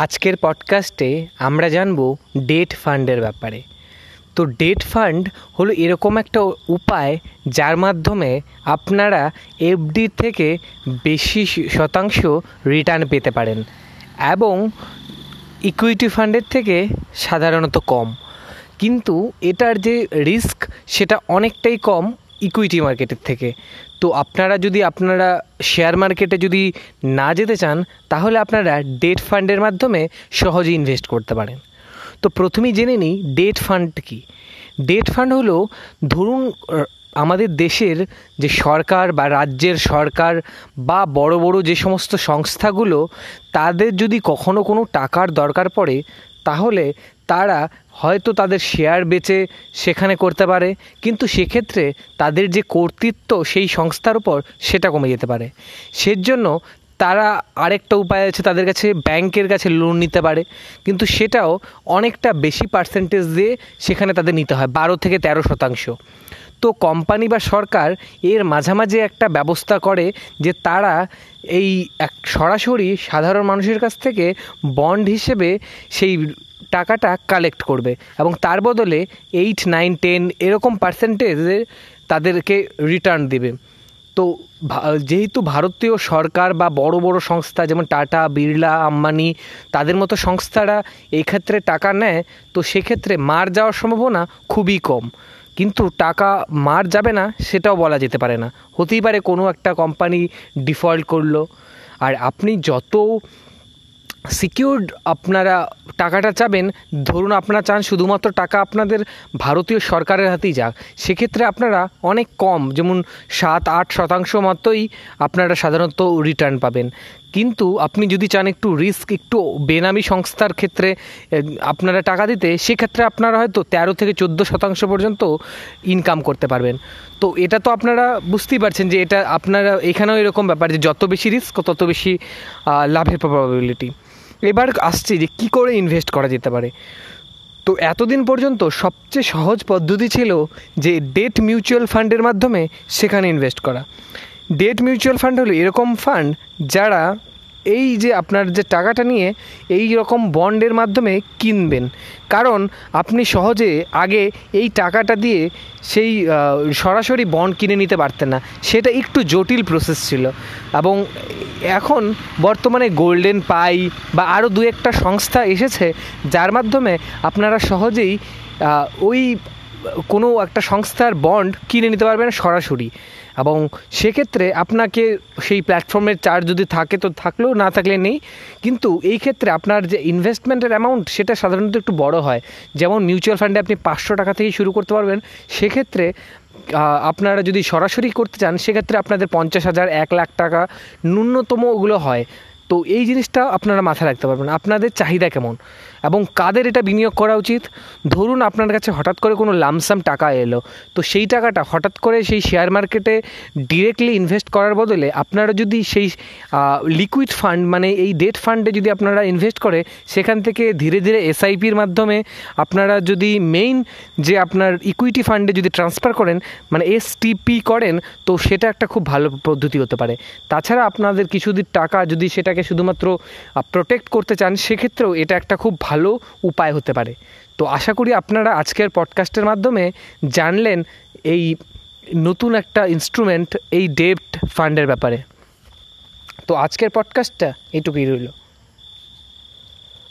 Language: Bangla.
আজকের পডকাস্টে আমরা জানব ডেট ফান্ডের ব্যাপারে। তো ডেট ফান্ড হলো এরকম একটা উপায় যার মাধ্যমে আপনারা এফডি থেকে বেশি শতাংশ রিটার্ন পেতে পারেন এবং ইকুইটি ফান্ডের থেকে সাধারণত কম। কিন্তু এটার যে রিস্ক সেটা অনেকটাই কম ইকুইটি মার্কেটের থেকে। তো আপনারা যদি আপনারা শেয়ার মার্কেটে যদি না যেতে চান, তাহলে আপনারা ডেট ফান্ডের মাধ্যমে সহজে ইনভেস্ট করতে পারেন। তো প্রথমেই জেনে নিই ডেট ফান্ড কি? ডেট ফান্ড হলো, ধরুন আমাদের দেশের যে সরকার বা রাজ্যের সরকার বা বড় বড় যে সমস্ত সংস্থাগুলো, তাদের যদি কখনো কোনো টাকার দরকার পড়ে, তাহলে তারা হয়তো তাদের শেয়ার বেচে সেখানে করতে পারে। কিন্তু সেক্ষেত্রে তাদের যে কর্তৃত্ব সেই সংস্থার উপর সেটা কমে যেতে পারে। সেজন্য তারা আরেকটা উপায় আছে তাদের কাছে, ব্যাংকের কাছে লোন নিতে পারে। কিন্তু সেটাও অনেকটা বেশি পার্সেন্টেজ দিয়ে সেখানে তাদের নিতে হয়, বারো থেকে তেরো শতাংশ। তো কোম্পানি বা সরকার এর মাঝামাঝি একটা ব্যবস্থা করে যে তারা এই এক সরাসরি সাধারণ মানুষের কাছ থেকে বন্ড হিসেবে সেই টাকাটা কালেক্ট করবে এবং তার বদলে এইট নাইন টেন এরকম পার্সেন্টেজে তাদেরকে রিটার্ন দেবে। তো যেহেতু ভারতীয় সরকার বা বড় বড় সংস্থা যেমন টাটা, বিড়লা, আম্বানি, তাদের মতো সংস্থারা এই ক্ষেত্রে টাকা নেয়, তো সেক্ষেত্রে মার যাওয়ার সম্ভাবনা খুবই কম। কিন্তু টাকা মার যাবে না, সেটাও বলা যেতে পারে না। হতেই পারে কোনো একটা কোম্পানি ডিফল্ট করল। আর আপনি যত সিকিউরড আপনারা টাকাটা চাবেন, ধরুন আপনারা চান শুধুমাত্র টাকা আপনাদের ভারতীয় সরকারের হাতেই যাক, সেক্ষেত্রে আপনারা অনেক কম, যেমন সাত, আট শতাংশ মতোই আপনারা সাধারণত রিটার্ন পাবেন। কিন্তু আপনি যদি চান একটু রিস্ক একটু বেনামি সংস্থার ক্ষেত্রে আপনারা টাকা দিতে, সেক্ষেত্রে আপনারা হয়তো তেরো থেকে চোদ্দ শতাংশ পর্যন্ত ইনকাম করতে পারবেন। তো এটা তো আপনারা বুঝতেই পারছেন যে এটা আপনারা, এখানেও এরকম ব্যাপার যে যত বেশি রিস্ক তত বেশি লাভের প্রবাবিলিটি এবার আসছে যে কী করে ইনভেস্ট করা যেতে পারে। তো এতদিন পর্যন্ত সবচেয়ে সহজ পদ্ধতি ছিল যে ডেট মিউচুয়াল ফান্ডের মাধ্যমে সেখানে ইনভেস্ট করা। ডেট মিউচুয়াল ফান্ড হলো এরকম ফান্ড যারা এই যে আপনার যে টাকাটা নিয়ে এই রকম বন্ডের মাধ্যমে কিনবেন। কারণ আপনি সহজে আগে এই টাকাটা দিয়ে সেই সরাসরি বন্ড কিনে নিতে পারতেন না। সেটা একটু জটিল প্রসেস ছিল। এবং এখন বর্তমানে গোল্ডেন পাই বা আরও দু একটা সংস্থা এসেছে, যার মাধ্যমে আপনারা সহজেই ওই কোনো একটা সংস্থার বন্ড কিনে নিতে পারবেন সরাসরি। এবং সেক্ষেত্রে আপনাকে সেই প্ল্যাটফর্মের চার্জ যদি থাকে তো থাকলেও না থাকলে নেই। কিন্তু এই ক্ষেত্রে আপনার যে ইনভেস্টমেন্টের অ্যামাউন্ট সেটা সাধারণত একটু বড় হয়। যেমন মিউচুয়াল ফান্ডে আপনি পাঁচশো টাকা থেকেই শুরু করতে পারবেন। সেক্ষেত্রে আপনারা যদি সরাসরি করতে চান, সেক্ষেত্রে আপনাদের পঞ্চাশ হাজার, এক লাখ টাকা ন্যূনতম ওগুলো হয়। তো এই জিনিসটা আপনারা মাথায় রাখতে পারবেন। আপনাদের চাহিদা কেমন? এবং কাদের এটা বিনিয়োগ করা উচিত? ধরুন আপনার কাছে হঠাৎ করে কোনো লামসাম টাকা এলো, তো সেই টাকাটা হঠাৎ করে সেই শেয়ার মার্কেটে ডিরেক্টলি ইনভেস্ট করার বদলে আপনারা যদি সেই লিকুইড ফান্ড মানে এই ডেট ফান্ডে যদি আপনারা ইনভেস্ট করে, সেখান থেকে ধীরে ধীরে এসআইপির মাধ্যমে আপনারা যদি মেইন যে আপনার ইকুইটি ফান্ডে যদি ট্রান্সফার করেন মানে এসটিপি করেন, তো সেটা একটা খুব ভালো পদ্ধতি হতে পারে। তাছাড়া আপনাদের কিছুদিন টাকা যদি সেটাকে শুধুমাত্র প্রোটেক্ট করতে চান, সেক্ষেত্রেও এটা একটা খুব ভালো উপায় হতে পারে। তো আশা করি আপনারা আজকের পডকাস্টের মাধ্যমে জানলেন এই নতুন একটা ইনস্ট্রুমেন্ট এই ডেপ্ট ফান্ডের ব্যাপারে। তো আজকের পডকাস্টটা এটুকুই রইল।